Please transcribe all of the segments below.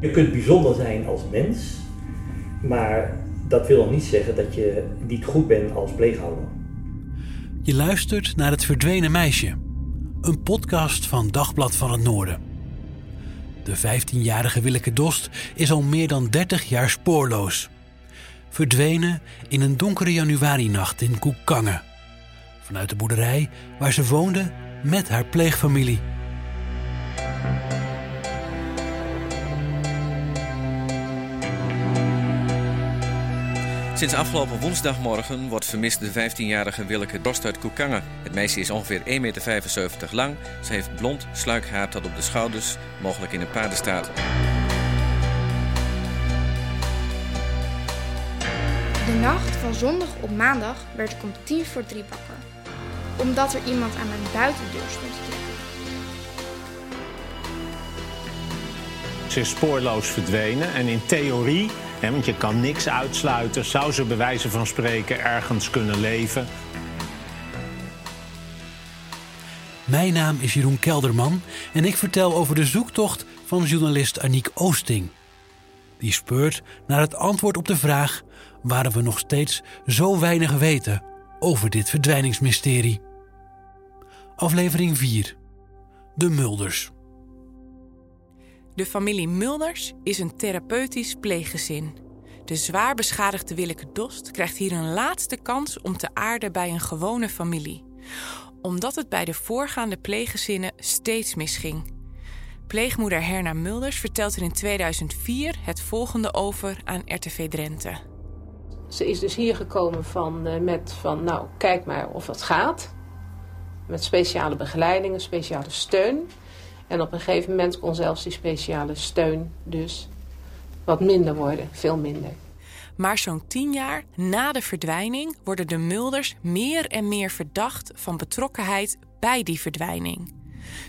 Je kunt bijzonder zijn als mens, maar dat wil nog niet zeggen dat je niet goed bent als pleeghouder. Je luistert naar Het Verdwenen Meisje, een podcast van Dagblad van het Noorden. De 15-jarige Willeke Dost is al meer dan 30 jaar spoorloos. Verdwenen in een donkere januarinacht in Koekangen. Vanuit de boerderij waar ze woonde met haar pleegfamilie. Sinds afgelopen woensdagmorgen wordt vermist de 15-jarige Willeke Dost uit Koekangen. Het meisje is ongeveer 1,75 meter lang. Ze heeft blond sluikhaar tot op de schouders, mogelijk in een paardenstaart. De nacht van zondag op maandag werd ik om tien voor drie wakker. Omdat er iemand aan mijn buitendeur stond te trekken. Ze is spoorloos verdwenen en in theorie want je kan niks uitsluiten. Zou ze bij wijze van spreken ergens kunnen leven? Mijn naam is Jeroen Kelderman en ik vertel over de zoektocht van journalist Aniek Oosting. Die speurt naar het antwoord op de vraag waarom we nog steeds zo weinig weten over dit verdwijningsmysterie. Aflevering 4. De Mulders. De familie Mulders is een therapeutisch pleeggezin. De zwaar beschadigde Willeke Dost krijgt hier een laatste kans om te aarden bij een gewone familie. Omdat het bij de voorgaande pleeggezinnen steeds misging. Pleegmoeder Herna Mulders vertelt er in 2004 het volgende over aan RTV Drenthe. Ze is dus hier gekomen van, uh, met van, nou, kijk maar of het gaat. Met speciale begeleidingen, speciale steun. En op een gegeven moment kon zelfs die speciale steun dus wat minder worden, veel minder. Maar zo'n tien jaar na de verdwijning worden de Mulders meer en meer verdacht van betrokkenheid bij die verdwijning.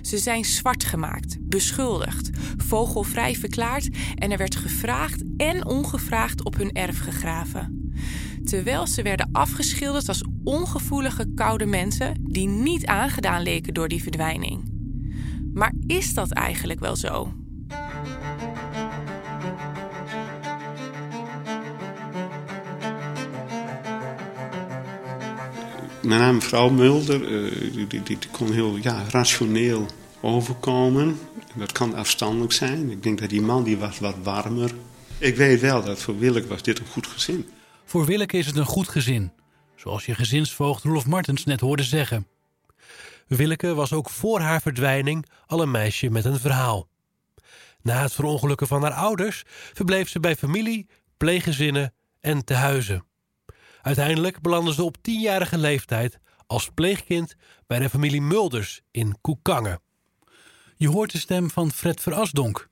Ze zijn zwart gemaakt, beschuldigd, vogelvrij verklaard en er werd gevraagd en ongevraagd op hun erf gegraven. Terwijl ze werden afgeschilderd als ongevoelige, koude mensen die niet aangedaan leken door die verdwijning. Maar is dat eigenlijk wel zo? Mijn naam mevrouw Mulder, uh, die, die, die, kon heel ja, rationeel overkomen. Dat kan afstandelijk zijn. Ik denk dat die man die was wat warmer. Ik weet wel dat voor Willeke was dit een goed gezin. Voor Willeke is het een goed gezin. Zoals je gezinsvoogd Rolf Martens net hoorde zeggen. Willeke was ook voor haar verdwijning al een meisje met een verhaal. Na het verongelukken van haar ouders verbleef ze bij familie, pleeggezinnen en tehuizen. Uiteindelijk belandde ze op tienjarige leeftijd als pleegkind bij de familie Mulders in Koekangen. Je hoort de stem van Fred Verasdonk,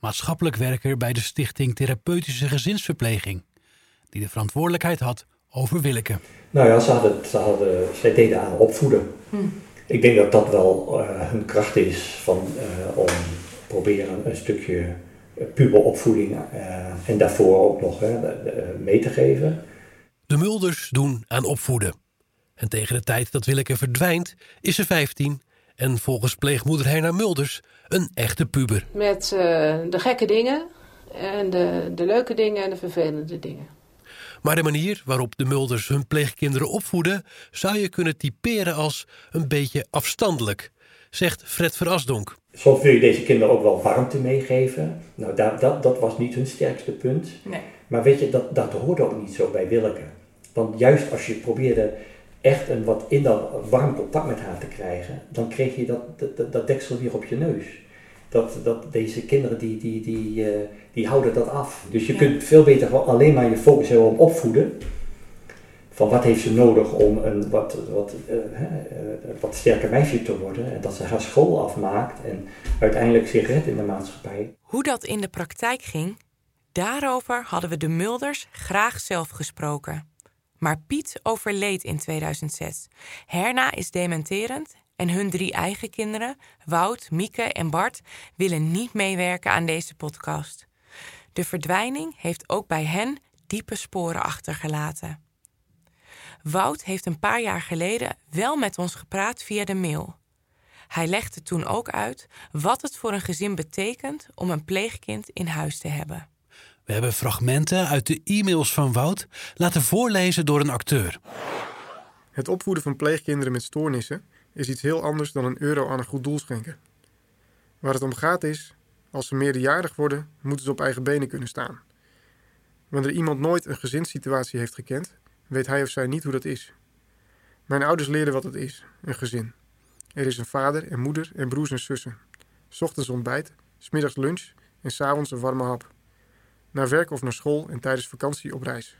maatschappelijk werker bij de Stichting Therapeutische Gezinsverpleging, die de verantwoordelijkheid had over Willeke. Nou ja, ze hadden, ze hadden, zij deden aan opvoeden. Hm. Ik denk dat dat wel uh, hun kracht is van, uh, om proberen een stukje puberopvoeding uh, en daarvoor ook nog mee te geven. De Mulders doen aan opvoeden. En tegen de tijd dat Willeke verdwijnt, is ze 15 en volgens pleegmoeder Herna Mulders een echte puber. Met de gekke dingen en de, de leuke dingen en de vervelende dingen. Maar de manier waarop de Mulders hun pleegkinderen opvoeden, zou je kunnen typeren als een beetje afstandelijk, zegt Fred Verasdonk. Soms wil je deze kinderen ook wel warmte meegeven. Nou, dat, dat, dat was niet hun sterkste punt. Nee. Maar weet je, dat, dat hoorde ook niet zo bij Willeke. Want juist als je probeerde echt een wat in dat warm contact met haar te krijgen, dan kreeg je dat, dat, dat deksel weer op je neus dat, dat deze kinderen die, die, die, uh, die houden dat af. Dus je kunt veel beter gewoon alleen maar je focus hebben op opvoeden. Van wat heeft ze nodig om een wat, wat, uh, wat sterker meisje te worden. En dat ze haar school afmaakt en uiteindelijk zich redt in de maatschappij. Hoe dat in de praktijk ging, Daarover hadden we de Mulders graag zelf gesproken. Maar Piet overleed in 2006. Herna is dementerend en hun drie eigen kinderen, Wout, Mieke en Bart, willen niet meewerken aan deze podcast. De verdwijning heeft ook bij hen diepe sporen achtergelaten. Wout heeft een paar jaar geleden wel met ons gepraat via de mail. Hij legde toen ook uit wat het voor een gezin betekent om een pleegkind in huis te hebben. We hebben fragmenten uit de e-mails van Wout laten voorlezen door een acteur. Het opvoeden van pleegkinderen met stoornissen is iets heel anders dan een euro aan een goed doel schenken. Waar het om gaat is, als ze meerderjarig worden, moeten ze op eigen benen kunnen staan. Wanneer iemand nooit een gezinssituatie heeft gekend, weet hij of zij niet hoe dat is. Mijn ouders leerden wat het is, een gezin. Er is een vader en moeder en broers en zussen. Ochtends ontbijt, smiddags lunch en s'avonds een warme hap. Naar werk of naar school en tijdens vakantie op reis.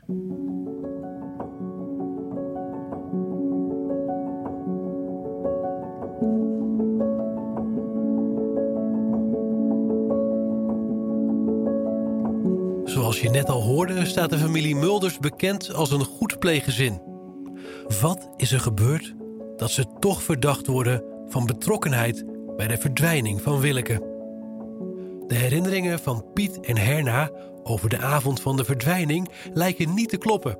Zoals je net al hoorde, staat de familie Mulders bekend als een goed pleeggezin. Wat is er gebeurd dat ze toch verdacht worden van betrokkenheid bij de verdwijning van Willeke? De herinneringen van Piet en Herna over de avond van de verdwijning lijken niet te kloppen.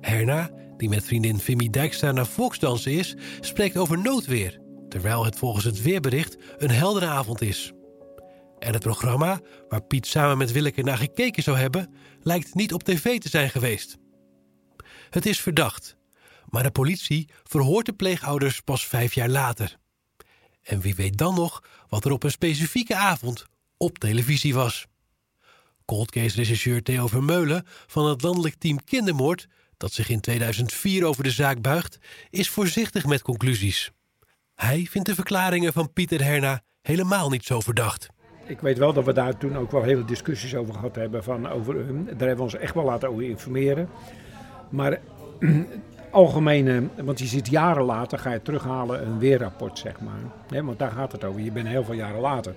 Herna, die met vriendin Vimy Dijkstra naar volksdansen is, spreekt over noodweer, terwijl het volgens het weerbericht een heldere avond is. En het programma, waar Piet samen met Willeke naar gekeken zou hebben, lijkt niet op tv te zijn geweest. Het is verdacht, maar de politie verhoort de pleegouders pas vijf jaar later. En wie weet dan nog wat er op een specifieke avond op televisie was. Coldcase-regisseur Theo Vermeulen van het landelijk team Kindermoord, dat zich in 2004 over de zaak buigt, is voorzichtig met conclusies. Hij vindt de verklaringen van Pieter Herna helemaal niet zo verdacht. Ik weet wel dat we daar toen ook wel hele discussies over gehad hebben. Van over, daar hebben we ons echt wel laten over informeren. Maar algemene, want je ziet jaren later, ga je terughalen een weerrapport, zeg maar. want daar gaat het over. Je bent heel veel jaren later.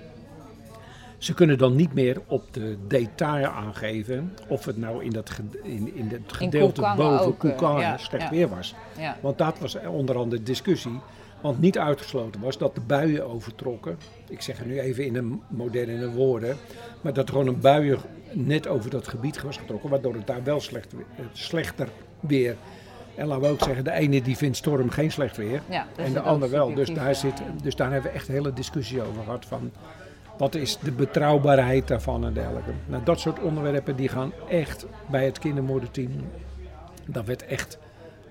Ze kunnen dan niet meer op de detail aangeven of het nou in, dat in, in het gedeelte boven Koekan uh, slecht weer was. Ja. Want dat was onder andere discussie. Want niet uitgesloten was dat de buien overtrokken. Ik zeg het nu even in de moderne woorden. Maar dat er gewoon een buien net over dat gebied was getrokken. Waardoor het daar wel slecht, slechter weer. En laten we ook zeggen, de ene die vindt storm geen slecht weer. Ja, en de ander wel. Dus daar, zit, dus daar hebben we echt hele discussie over gehad. Van wat is de betrouwbaarheid daarvan en dergelijke. Nou, dat soort onderwerpen die gaan echt bij het kindermoordenteam. Dat werd echt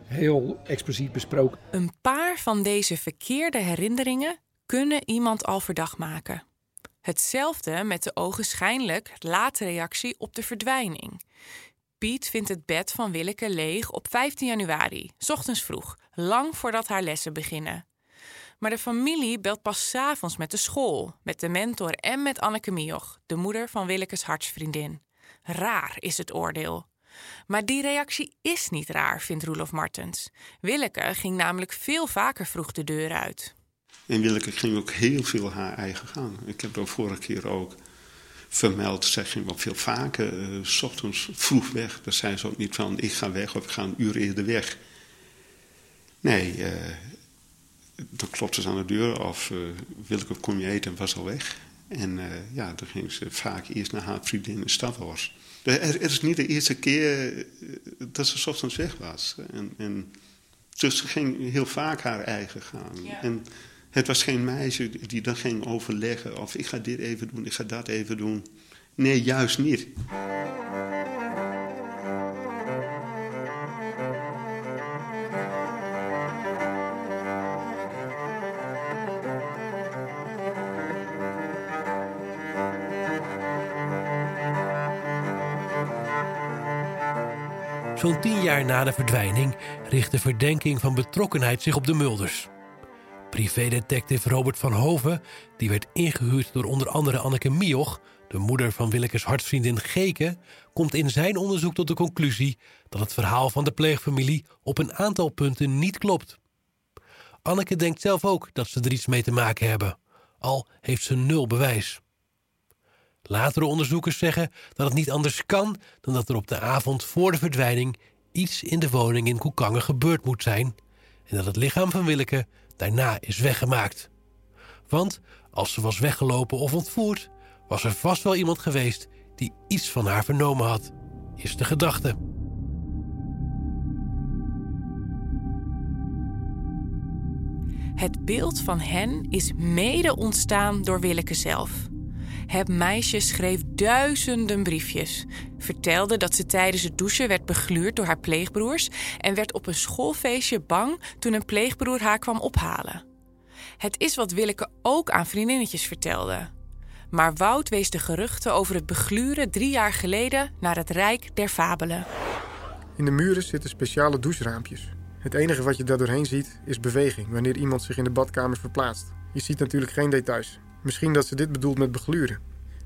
heel expliciet besproken. Een paar van deze verkeerde herinneringen kunnen iemand al verdacht maken. Hetzelfde met de ogenschijnlijk late reactie op de verdwijning. Piet vindt het bed van Willeke leeg op 15 januari, ochtends vroeg, lang voordat haar lessen beginnen. Maar de familie belt pas s'avonds met de school, met de mentor en met Anneke Mioch, de moeder van Willekes hartsvriendin. Raar is het oordeel. Maar die reactie is niet raar, vindt Roelof Martens. Willeke ging namelijk veel vaker vroeg de deur uit. En Willeke ging ook heel veel haar eigen gang. Ik heb dat vorige keer ook vermeld. Zij ging wel veel vaker, uh, s ochtends vroeg weg. Dan zei ze ook niet van ik ga weg of ik ga een uur eerder weg. Nee, uh, dan klopte ze aan de deur of uh, Willeke kom je eten en was al weg. En ja, dan ging ze vaak eerst naar haar vriendin in Stadhorst. Het is niet de eerste keer eh, dat ze ochtends weg was. En, en, dus ze ging heel vaak haar eigen gaan. En het was geen meisje die dan ging overleggen of ik ga dit even doen, ik ga dat even doen. Nee, juist niet. Zo'n tien jaar na de verdwijning richt de verdenking van betrokkenheid zich op de Mulders. Privédetective Robert van Hoven, die werd ingehuurd door onder andere Anneke Mioch, de moeder van Willekes hartsvriendin Geke, komt in zijn onderzoek tot de conclusie dat het verhaal van de pleegfamilie op een aantal punten niet klopt. Anneke denkt zelf ook dat ze er iets mee te maken hebben, al heeft ze nul bewijs. Latere onderzoekers zeggen dat het niet anders kan dan dat er op de avond voor de verdwijning iets in de woning in Koekangen gebeurd moet zijn en dat het lichaam van Willeke daarna is weggemaakt. Want als ze was weggelopen of ontvoerd, was er vast wel iemand geweest die iets van haar vernomen had, is de gedachte. Het beeld van hen is mede ontstaan door Willeke zelf. Het meisje schreef duizenden briefjes, vertelde dat ze tijdens het douchen werd begluurd door haar pleegbroers en werd op een schoolfeestje bang toen een pleegbroer haar kwam ophalen. Het is wat Willeke ook aan vriendinnetjes vertelde. Maar Wout wees de geruchten over het begluren drie jaar geleden naar het Rijk der Fabelen. In de muren zitten speciale doucheraampjes. Het enige wat je daar doorheen ziet is beweging wanneer iemand zich in de badkamer verplaatst. Je ziet natuurlijk geen details. Misschien dat ze dit bedoelt met begluren.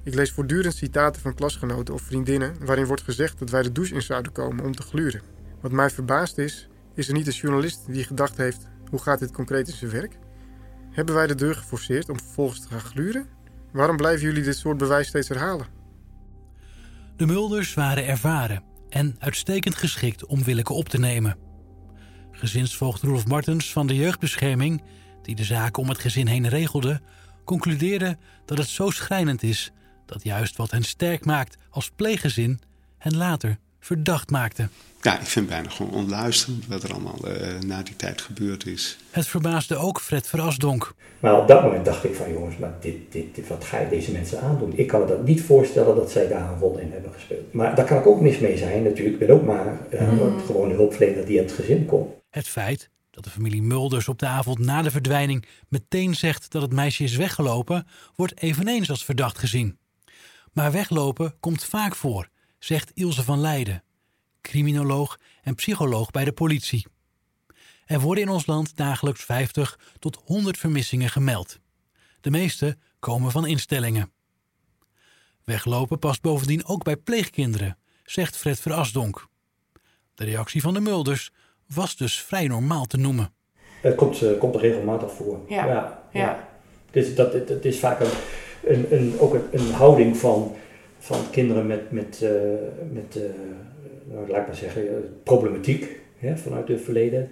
Ik lees voortdurend citaten van klasgenoten of vriendinnen waarin wordt gezegd dat wij de douche in zouden komen om te gluren. Wat mij verbaast is, is er niet een journalist die gedacht heeft: hoe gaat dit concreet in zijn werk? Hebben wij de deur geforceerd om vervolgens te gaan gluren? Waarom blijven jullie dit soort bewijs steeds herhalen? De Mulders waren ervaren en uitstekend geschikt om Willeke op te nemen. Gezinsvoogd Rolf Martens van de jeugdbescherming, die de zaken om het gezin heen regelde, concludeerde dat het zo schrijnend is dat juist wat hen sterk maakt als pleeggezin hen later verdacht maakte. Ja, ik vind bijna gewoon onluisterend wat er allemaal uh, na die tijd gebeurd is. Het verbaasde ook Fred Verasdonk. Maar op dat moment dacht ik van jongens, maar dit, dit, dit, wat ga je deze mensen aandoen? Ik kan me dat niet voorstellen dat zij daar een rol in hebben gespeeld. Maar daar kan ik ook mis mee zijn natuurlijk. Ik ben ook maar uh, mm. gewoon een hulpverlener die in het gezin komt. Het feit dat de familie Mulders op de avond na de verdwijning meteen zegt dat het meisje is weggelopen, wordt eveneens als verdacht gezien. Maar weglopen komt vaak voor, zegt Ilse van Leiden, criminoloog en psycholoog bij de politie. Er worden in ons land dagelijks 50 tot 100 vermissingen gemeld. De meeste komen van instellingen. Weglopen past bovendien ook bij pleegkinderen, zegt Fred Verasdonk. De reactie van de Mulders was dus vrij normaal te noemen. Het komt, uh, komt er regelmatig voor. Ja. ja, ja. Dus dat, het, is vaak een, een, een ook een, een, houding van, van kinderen met, met, uh, met uh, nou, laat ik maar zeggen, problematiek hè, vanuit het verleden.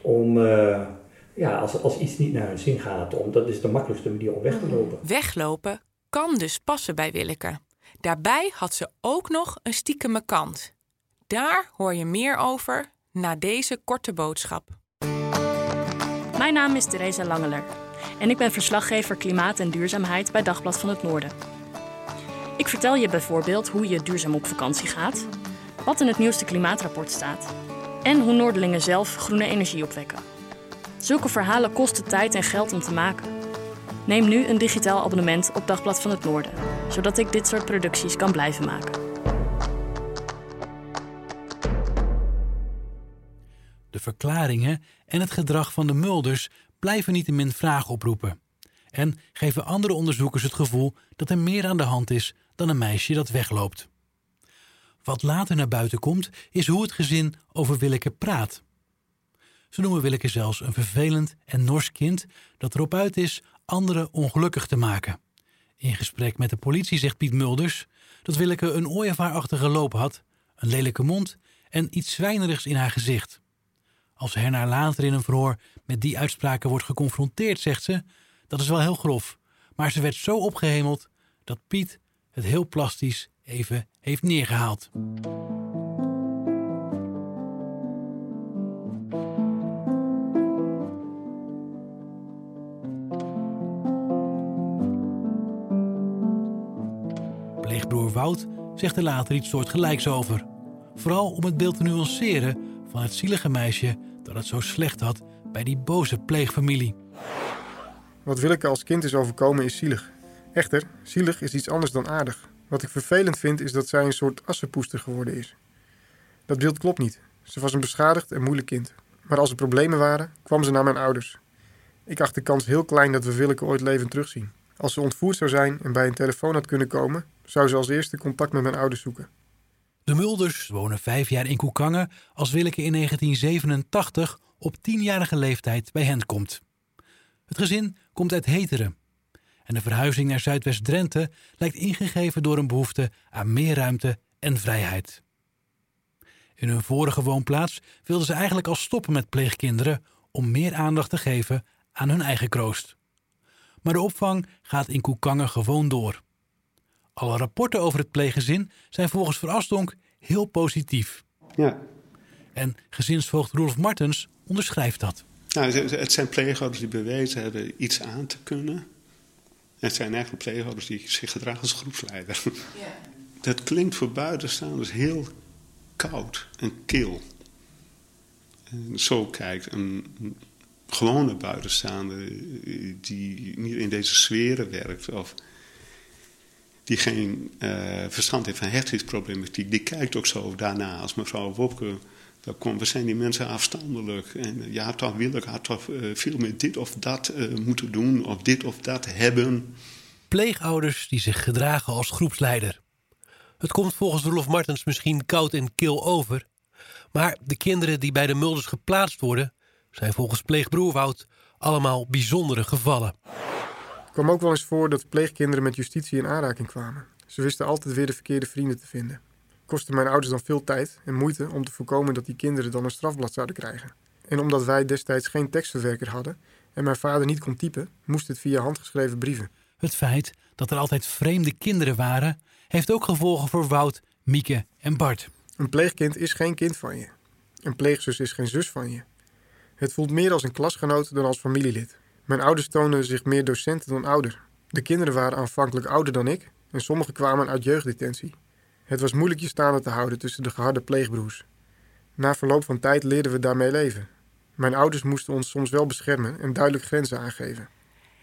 Om, ja, als, als iets niet naar hun zin gaat, om, dat is de makkelijkste manier om weg te lopen. Weglopen kan dus passen bij Willeke. Daarbij had ze ook nog een stiekeme kant. Daar hoor je meer over na deze korte boodschap. Mijn naam is Theresa Langeler en ik ben verslaggever Klimaat en Duurzaamheid bij Dagblad van het Noorden. Ik vertel je bijvoorbeeld hoe je duurzaam op vakantie gaat, wat in het nieuwste klimaatrapport staat en hoe Noordelingen zelf groene energie opwekken. Zulke verhalen kosten tijd en geld om te maken. Neem nu een digitaal abonnement op Dagblad van het Noorden, zodat ik dit soort producties kan blijven maken. De verklaringen en het gedrag van de Mulders blijven niettemin vragen oproepen. En geven andere onderzoekers het gevoel dat er meer aan de hand is dan een meisje dat wegloopt. Wat later naar buiten komt, is hoe het gezin over Willeke praat. Ze noemen Willeke zelfs een vervelend en nors kind dat erop uit is anderen ongelukkig te maken. In gesprek met de politie zegt Piet Mulders dat Willeke een ooievaarsachtige loop had, een lelijke mond en iets zwijnerigs in haar gezicht. Als Herna later in een verhoor met die uitspraken wordt geconfronteerd, zegt ze: dat is wel heel grof. Maar ze werd zo opgehemeld dat Piet het heel plastisch even heeft neergehaald. Pleegbroer Wout zegt er later iets soortgelijks over. Vooral om het beeld te nuanceren van het zielige meisje dat het zo slecht had bij die boze pleegfamilie. Wat Willeke als kind is overkomen is zielig. Echter, zielig is iets anders dan aardig. Wat ik vervelend vind is dat zij een soort assenpoester geworden is. Dat beeld klopt niet. Ze was een beschadigd en moeilijk kind. Maar als er problemen waren, kwam ze naar mijn ouders. Ik acht de kans heel klein dat we Willeke ooit levend terugzien. Als ze ontvoerd zou zijn en bij een telefoon had kunnen komen, zou ze als eerste contact met mijn ouders zoeken. De Mulders wonen vijf jaar in Koekangen als Willeke in 1987 op tienjarige leeftijd bij hen komt. Het gezin komt uit Heteren. En de verhuizing naar Zuidwest-Drenthe lijkt ingegeven door een behoefte aan meer ruimte en vrijheid. In hun vorige woonplaats wilden ze eigenlijk al stoppen met pleegkinderen om meer aandacht te geven aan hun eigen kroost. Maar de opvang gaat in Koekangen gewoon door. Alle rapporten over het pleeggezin zijn volgens Verasdonk heel positief. Ja. En gezinsvoogd Rolf Martens onderschrijft dat. Nou, het zijn pleegouders die bewezen hebben iets aan te kunnen. Het zijn eigenlijk pleegouders die zich gedragen als groepsleider. Ja. Dat klinkt voor buitenstaanders heel koud en kil. En zo kijkt een gewone buitenstaande die niet in deze sferen werkt of die geen uh, verstand heeft van hechtingsproblematiek, die kijkt ook zo daarna als mevrouw Wopke. Dan komt, we zijn die mensen afstandelijk. En ja, toch wil ik had toch uh, veel meer dit of dat moeten doen, of dit of dat hebben. Pleegouders die zich gedragen als groepsleider. Het komt volgens Rolf Martens misschien koud en kil over. Maar de kinderen die bij de Mulders geplaatst worden, zijn volgens pleegbroerwoud allemaal bijzondere gevallen. Het kwam ook wel eens voor dat pleegkinderen met justitie in aanraking kwamen. Ze wisten altijd weer de verkeerde vrienden te vinden. Het kostte mijn ouders dan veel tijd en moeite om te voorkomen dat die kinderen dan een strafblad zouden krijgen. En omdat wij destijds geen tekstverwerker hadden en mijn vader niet kon typen, moest het via handgeschreven brieven. Het feit dat er altijd vreemde kinderen waren, heeft ook gevolgen voor Wout, Mieke en Bart. Een pleegkind is geen kind van je. Een pleegzus is geen zus van je. Het voelt meer als een klasgenoot dan als familielid. Mijn ouders toonden zich meer docenten dan ouder. De kinderen waren aanvankelijk ouder dan ik en sommigen kwamen uit jeugddetentie. Het was moeilijk je staande te houden tussen de geharde pleegbroers. Na verloop van tijd leerden we daarmee leven. Mijn ouders moesten ons soms wel beschermen en duidelijk grenzen aangeven.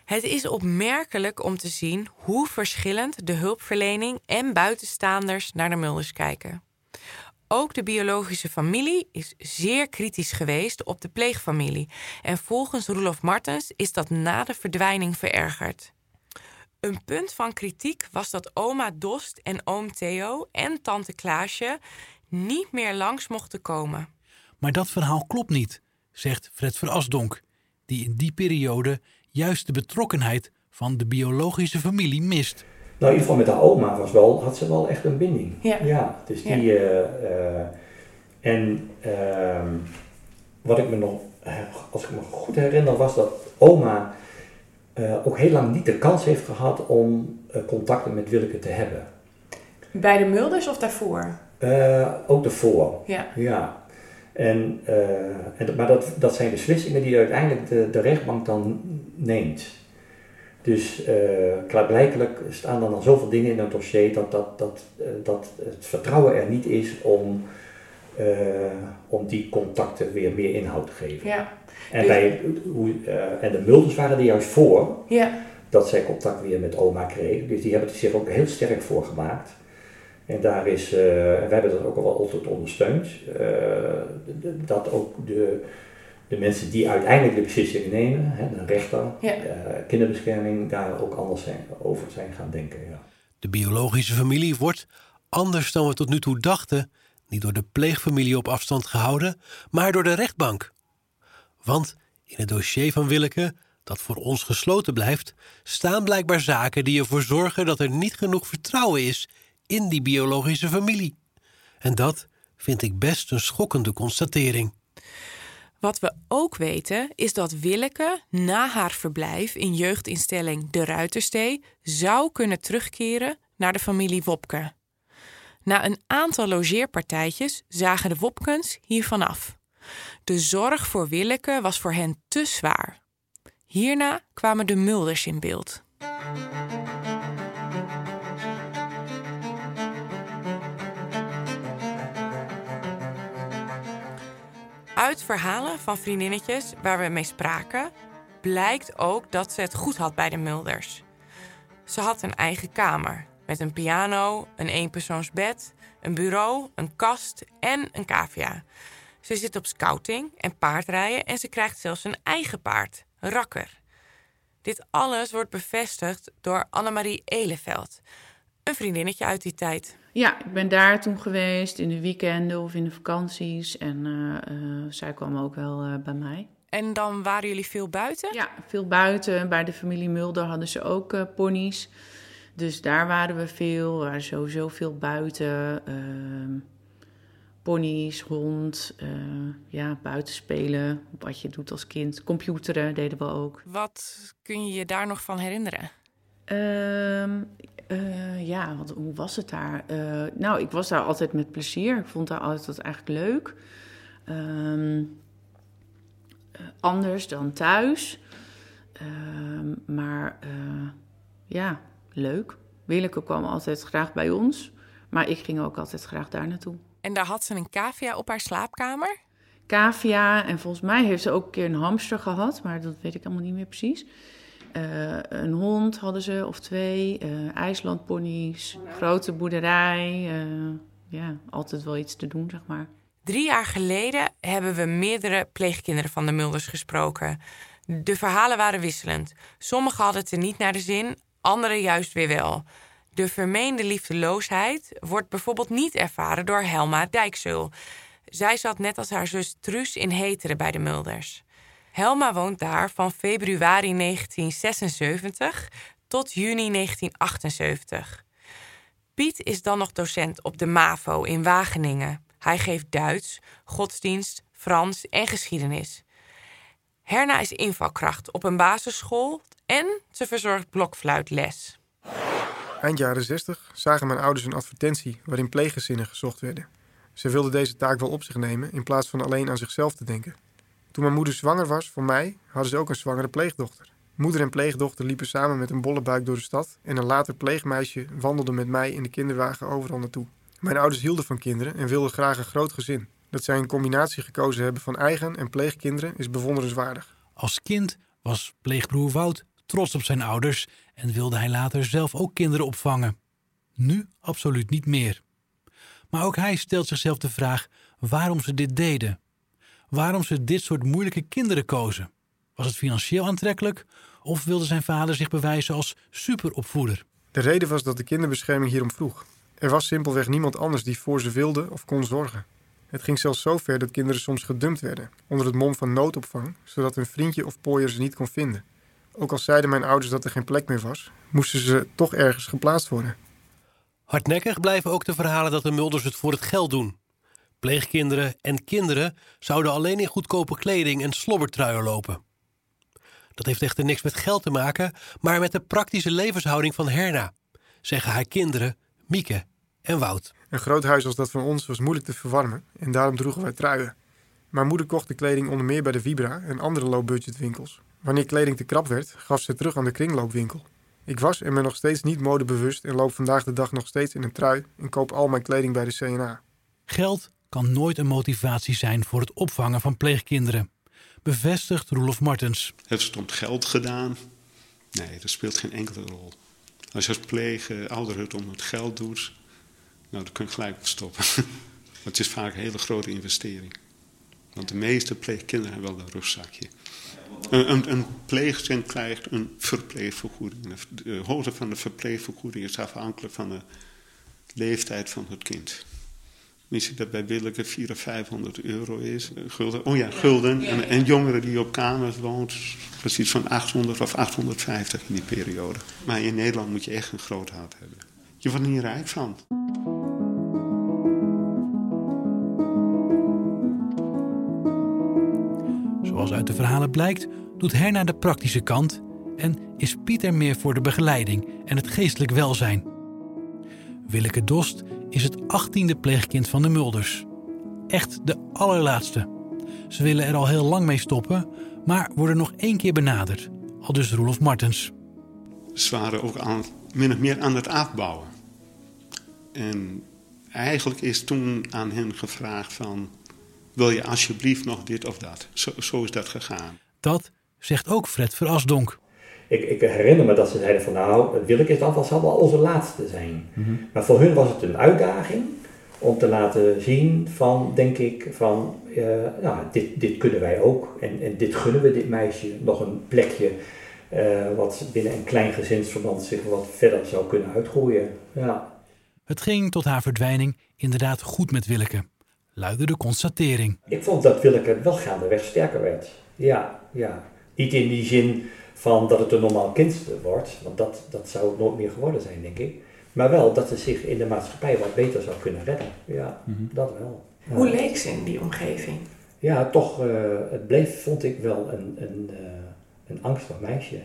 Het is opmerkelijk om te zien hoe verschillend de hulpverlening en buitenstaanders naar de Mulders kijken. Ook de biologische familie is zeer kritisch geweest op de pleegfamilie. En volgens Roelof Martens is dat na de verdwijning verergerd. Een punt van kritiek was dat oma Dost en oom Theo en tante Klaasje niet meer langs mochten komen. Maar dat verhaal klopt niet, zegt Fred Verasdonk, die in die periode juist de betrokkenheid van de biologische familie mist. Nou, in ieder geval met haar oma was wel, had ze wel echt een binding. Ja. ja dus die. Ja. Uh, uh, en uh, wat ik me nog, als ik me goed herinner, was dat oma ook heel lang niet de kans heeft gehad om contacten met Willeke te hebben. Bij de Mulders of daarvoor? ook daarvoor. Ja. ja. En, en, maar dat, dat zijn beslissingen die uiteindelijk de, de rechtbank dan neemt. Dus uh, klaarblijkelijk staan dan al zoveel dingen in het dossier dat, dat, dat, uh, dat het vertrouwen er niet is om, uh, om die contacten weer meer inhoud te geven. Ja. En, dus... bij, hoe, en de Mulders waren er juist voor ja. dat zij contact weer met oma kregen. Dus die hebben zich ook heel sterk voor gemaakt. En daar is, wij hebben dat ook al wel altijd ondersteund, dat ook de de mensen die uiteindelijk de beslissingen nemen, hè, de rechter, ja. uh, kinderbescherming, daar ook anders zijn, over zijn gaan denken. Ja. De biologische familie wordt, anders dan we tot nu toe dachten, niet door de pleegfamilie op afstand gehouden, maar door de rechtbank. Want in het dossier van Willeke, dat voor ons gesloten blijft, staan blijkbaar zaken die ervoor zorgen dat er niet genoeg vertrouwen is in die biologische familie. En dat vind ik best een schokkende constatering. Wat we ook weten is dat Willeke na haar verblijf in jeugdinstelling De Ruiterstee zou kunnen terugkeren naar de familie Wopke. Na een aantal logeerpartijtjes zagen de Wopkens hiervan af. De zorg voor Willeke was voor hen te zwaar. Hierna kwamen de Mulders in beeld. Uit verhalen van vriendinnetjes waar we mee spraken, blijkt ook dat ze het goed had bij de Mulders. Ze had een eigen kamer met een piano, een eenpersoonsbed, een bureau, een kast en een cavia. Ze zit op scouting en paardrijden en ze krijgt zelfs een eigen paard, Rakker. Dit alles wordt bevestigd door Annemarie Eleveld, een vriendinnetje uit die tijd. Ja, ik ben daar toen geweest in de weekenden of in de vakanties. En uh, uh, zij kwam ook wel uh, bij mij. En dan waren jullie veel buiten? Ja, veel buiten. Bij de familie Mulder hadden ze ook ponies. Dus daar waren we veel. We waren sowieso veel buiten. Uh, ponies, hond, ja, buiten spelen. Wat je doet als kind. Computeren deden we ook. Wat kun je je daar nog van herinneren? Ehm, uh, ja, wat, hoe was het daar? Uh, nou, ik was daar altijd met plezier. Ik vond daar altijd eigenlijk leuk. Um, anders dan thuis. Um, maar ja, leuk. Willeke kwam altijd graag bij ons. Maar ik ging ook altijd graag daar naartoe. En daar had ze een cavia op haar slaapkamer? Cavia. En volgens mij heeft ze ook een keer een hamster gehad. Maar dat weet ik allemaal niet meer precies. Uh, een hond hadden ze, of twee, uh, IJslandponies, grote boerderij. Uh, ja, altijd wel iets te doen, zeg maar. Drie jaar geleden hebben we meerdere pleegkinderen van de Mulders gesproken. De verhalen waren wisselend. Sommigen hadden het er niet naar de zin, anderen juist weer wel. De vermeende liefdeloosheid wordt bijvoorbeeld niet ervaren door Helma Dijkzul. Zij zat net als haar zus Truus in Heteren bij de Mulders. Helma woont daar van februari 1976 tot juni 1978. Piet is dan nog docent op de MAVO in Wageningen. Hij geeft Duits, godsdienst, Frans en geschiedenis. Herna is invalkracht op een basisschool en ze verzorgt blokfluitles. Eind jaren 60 zagen mijn ouders een advertentie waarin pleeggezinnen gezocht werden. Ze wilden deze taak wel op zich nemen in plaats van alleen aan zichzelf te denken. Toen mijn moeder zwanger was van mij, hadden ze ook een zwangere pleegdochter. Moeder en pleegdochter liepen samen met een bolle buik door de stad en een later pleegmeisje wandelde met mij in de kinderwagen overal naartoe. Mijn ouders hielden van kinderen en wilden graag een groot gezin. Dat zij een combinatie gekozen hebben van eigen en pleegkinderen is bewonderenswaardig. Als kind was pleegbroer Wout trots op zijn ouders en wilde hij later zelf ook kinderen opvangen. Nu absoluut niet meer. Maar ook hij stelt zichzelf de vraag waarom ze dit deden waarom ze dit soort moeilijke kinderen kozen. Was het financieel aantrekkelijk of wilde zijn vader zich bewijzen als superopvoeder? De reden was dat de kinderbescherming hierom vroeg. Er was simpelweg niemand anders die voor ze wilde of kon zorgen. Het ging zelfs zo ver dat kinderen soms gedumpt werden, onder het mom van noodopvang, zodat een vriendje of pooier ze niet kon vinden. Ook al zeiden mijn ouders dat er geen plek meer was, moesten ze toch ergens geplaatst worden. Hardnekkig blijven ook de verhalen dat de Mulders het voor het geld doen. Pleegkinderen en kinderen zouden alleen in goedkope kleding en slobbertruien lopen. Dat heeft echter niks met geld te maken, maar met de praktische levenshouding van Herna, zeggen haar kinderen Mieke en Wout. Een groot huis als dat van ons was moeilijk te verwarmen en daarom droegen wij truien. Mijn moeder kocht de kleding onder meer bij de Vibra en andere low-budget winkels. Wanneer kleding te krap werd, gaf ze terug aan de kringloopwinkel. Ik was en ben nog steeds niet modebewust en loop vandaag de dag nog steeds in een trui en koop al mijn kleding bij de CNA. Geld kan nooit een motivatie zijn voor het opvangen van pleegkinderen, bevestigt Roelof Martens. Heeft het om geld gedaan? Nee, dat speelt geen enkele rol. Als je als pleegouder het om het geld doet, nou, dan kun je gelijk stoppen. het is vaak een hele grote investering. Want de meeste pleegkinderen hebben wel een rugzakje. Een, een, een pleegzin krijgt een verpleegvergoeding. De hoogte van de verpleegvergoeding is afhankelijk van de leeftijd van het kind. Misschien dat bij Willeke 400 of 500 euro is. Eh, gulden. Oh ja, gulden. En, en jongeren die op kamers woont, precies van 800 of 850 in die periode. Maar in Nederland moet je echt een groot hart hebben. Je wordt er niet rijk van. Zoals uit de verhalen blijkt, doet Herna de praktische kant en is Pieter meer voor de begeleiding en het geestelijk welzijn. Willeke Dost is het achttiende pleegkind van de Mulders. Echt de allerlaatste. Ze willen er al heel lang mee stoppen, maar worden nog één keer benaderd. Al dus Roelof Martens. Ze waren ook aan, min of meer aan het afbouwen. En eigenlijk is toen aan hen gevraagd van... wil je alsjeblieft nog dit of dat? Zo, zo is dat gegaan. Dat zegt ook Fred Verasdonk. Ik, ik, herinner me dat ze zeiden van nou, Willeke is dan zal wel onze laatste zijn. Mhm. Maar voor hun was het een uitdaging om te laten zien van, denk ik, van uh, nou, dit, dit kunnen wij ook. En, en dit gunnen we dit meisje nog een plekje uh, wat binnen een klein gezinsverband zich wat verder zou kunnen uitgroeien. Ja. Het ging tot haar verdwijning inderdaad goed met Willeke. luidde de constatering. Ik vond dat Willeke wel gaandeweg sterker werd. Ja, ja. Niet in die zin van dat het een normaal kind wordt, want dat, dat zou het nooit meer geworden zijn, denk ik. Maar wel dat ze zich in de maatschappij wat beter zou kunnen redden. Ja, mhm. dat wel. Hoe leek ze in die omgeving? Ja, toch, uh, het bleef, vond ik wel een, een, uh, een angstig meisje.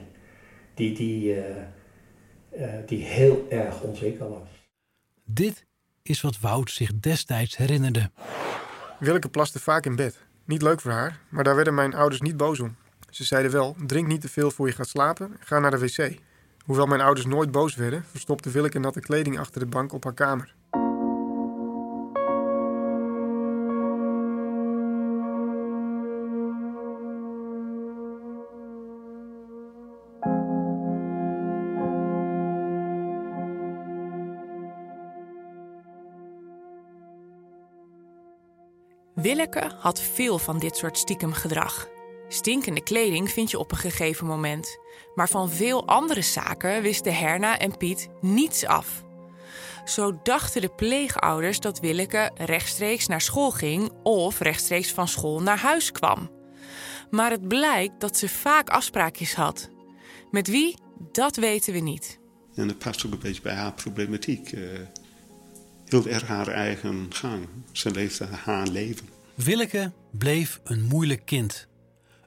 Die, die, uh, die heel erg onzeker was. Dit is wat Wout zich destijds herinnerde. Willeke plaste vaak in bed. Niet leuk voor haar, maar daar werden mijn ouders niet boos om. Ze zeiden wel: drink niet te veel voor je gaat slapen, ga naar de wc. Hoewel mijn ouders nooit boos werden, verstopte Willeke natte kleding achter de bank op haar kamer. Willeke had veel van dit soort stiekem gedrag. Stinkende kleding vind je op een gegeven moment. Maar van veel andere zaken wisten Herna en Piet niets af. Zo dachten de pleegouders dat Willeke rechtstreeks naar school ging of rechtstreeks van school naar huis kwam. Maar het blijkt dat ze vaak afspraakjes had. Met wie, dat weten we niet. En dat past ook een beetje bij haar problematiek. Uh, heel erg haar eigen gang. Ze leefde haar leven. Willeke bleef een moeilijk kind.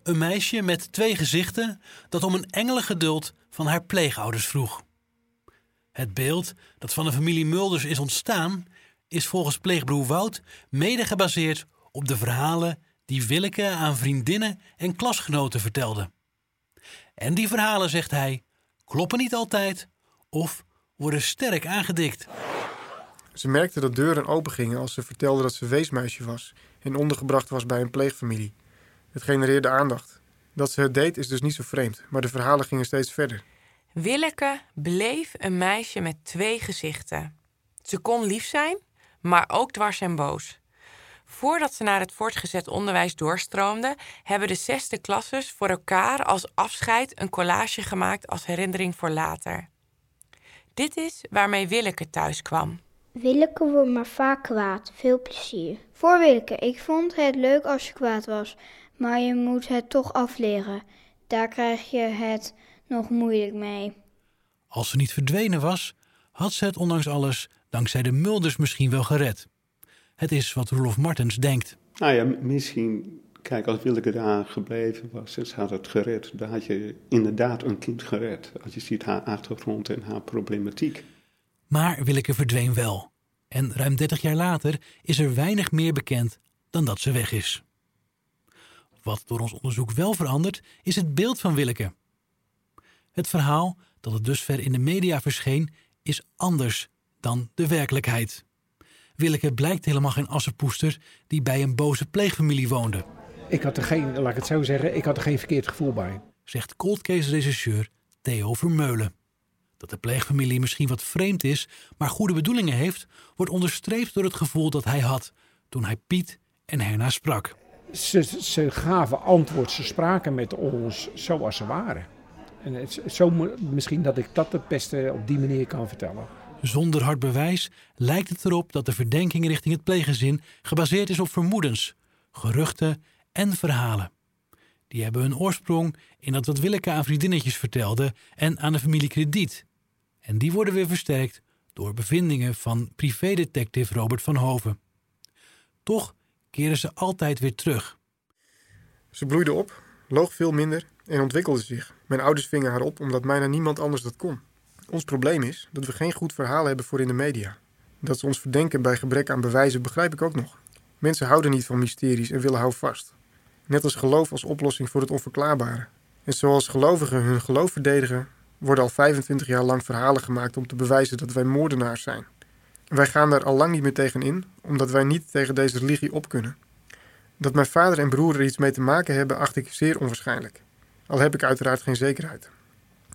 Een meisje met twee gezichten dat om een engelengeduld van haar pleegouders vroeg. Het beeld dat van de familie Mulders is ontstaan, is volgens pleegbroer Wout mede gebaseerd op de verhalen die Willeke aan vriendinnen en klasgenoten vertelde. En die verhalen, zegt hij, kloppen niet altijd of worden sterk aangedikt. Ze merkte dat deuren opengingen als ze vertelde dat ze weesmeisje was en ondergebracht was bij een pleegfamilie. Het genereerde aandacht. Dat ze het deed is dus niet zo vreemd, maar de verhalen gingen steeds verder. Willeke bleef een meisje met twee gezichten. Ze kon lief zijn, maar ook dwars en boos. Voordat ze naar het voortgezet onderwijs doorstroomde, hebben de zesde klasses voor elkaar als afscheid een collage gemaakt als herinnering voor later. Dit is waarmee Willeke thuis kwam. Willeke wordt maar vaak kwaad. Veel plezier. Voor Willeke, ik vond het leuk als je kwaad was, maar je moet het toch afleren. Daar krijg je het nog moeilijk mee. Als ze niet verdwenen was, had ze het ondanks alles dankzij de Mulders misschien wel gered. Het is wat Rolof Martens denkt. Nou ja, misschien, kijk, als Willeke daar gebleven was, ze had het gered. Dan had je inderdaad een kind gered. Als je ziet haar achtergrond en haar problematiek. Maar Willeke verdween wel. En ruim 30 jaar later is er weinig meer bekend dan dat ze weg is. Wat door ons onderzoek wel verandert, is het beeld van Willeke. Het verhaal dat het dusver in de media verscheen, is anders dan de werkelijkheid. Willeke blijkt helemaal geen assenpoester die bij een boze pleegfamilie woonde. Ik had er geen, laat ik het zo zeggen, ik had er geen verkeerd gevoel bij. Zegt coldcase-regisseur Theo Vermeulen. Dat de pleegfamilie misschien wat vreemd is, maar goede bedoelingen heeft, wordt onderstreept door het gevoel dat hij had toen hij Piet en Herna sprak. Ze, gaven antwoord, ze spraken met ons zoals ze waren. En het, zo misschien dat ik dat het beste op die manier kan vertellen. Zonder hard bewijs lijkt het erop dat de verdenking richting het pleeggezin gebaseerd is op vermoedens, geruchten en verhalen. Die hebben hun oorsprong in dat wat Willeke aan vriendinnetjes vertelde en aan de familie Krediet. En die worden weer versterkt door bevindingen van privédetective Robert van Hoven. Toch keren ze altijd weer terug. Ze bloeide op, loog veel minder en ontwikkelde zich. Mijn ouders vingen haar op omdat bijna niemand anders dat kon. Ons probleem is dat we geen goed verhaal hebben voor in de media. Dat ze ons verdenken bij gebrek aan bewijzen begrijp ik ook nog. Mensen houden niet van mysteries en willen houvast. Net als geloof als oplossing voor het onverklaarbare. En zoals gelovigen hun geloof verdedigen, worden al 25 jaar lang verhalen gemaakt om te bewijzen dat wij moordenaars zijn. Wij gaan daar al lang niet meer tegen in, omdat wij niet tegen deze religie op kunnen. Dat mijn vader en broer er iets mee te maken hebben, acht ik zeer onwaarschijnlijk. Al heb ik uiteraard geen zekerheid.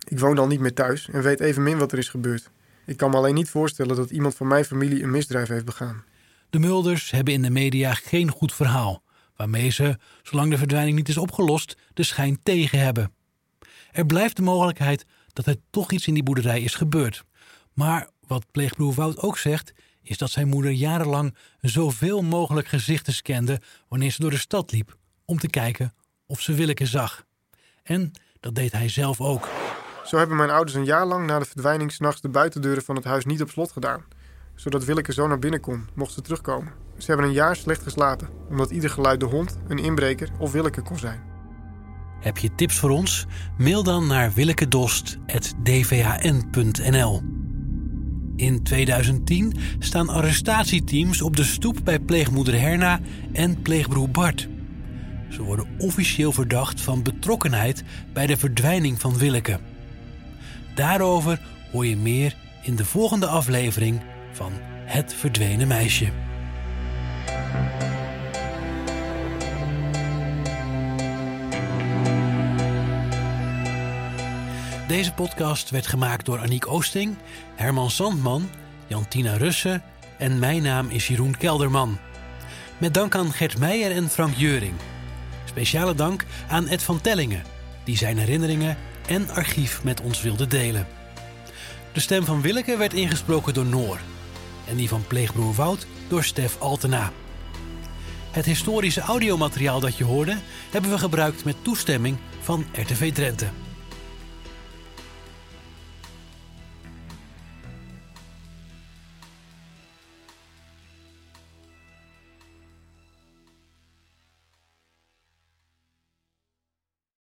Ik woon al niet meer thuis en weet evenmin wat er is gebeurd. Ik kan me alleen niet voorstellen dat iemand van mijn familie een misdrijf heeft begaan. De Mulders hebben in de media geen goed verhaal, waarmee ze, zolang de verdwijning niet is opgelost, de schijn tegen hebben. Er blijft de mogelijkheid dat er toch iets in die boerderij is gebeurd. Maar wat pleegbroer Wout ook zegt, is dat zijn moeder jarenlang zoveel mogelijk gezichten scande wanneer ze door de stad liep om te kijken of ze Willeke zag. En dat deed hij zelf ook. Zo hebben mijn ouders een jaar lang na de verdwijning s'nachts de buitendeuren van het huis niet op slot gedaan. Zodat Willeke zo naar binnen kon, mocht ze terugkomen. Ze hebben een jaar slecht geslapen, omdat ieder geluid de hond, een inbreker of Willeke kon zijn. Heb je tips voor ons? Mail dan naar willekedost.dvhn.nl In 2010 staan arrestatieteams op de stoep bij pleegmoeder Herna en pleegbroer Bart. Ze worden officieel verdacht van betrokkenheid bij de verdwijning van Willeke. Daarover hoor je meer in de volgende aflevering van Het Verdwenen Meisje. Deze podcast werd gemaakt door Aniek Oosting, Herman Sandman, Jantina Russen en mijn naam is Jeroen Kelderman. Met dank aan Gert Meijer en Frank Jeuring. Speciale dank aan Ed van Tellingen, die zijn herinneringen en archief met ons wilde delen. De stem van Willeke werd ingesproken door Noor en die van pleegbroer Wout door Stef Altena. Het historische audiomateriaal dat je hoorde hebben we gebruikt met toestemming van RTV Drenthe.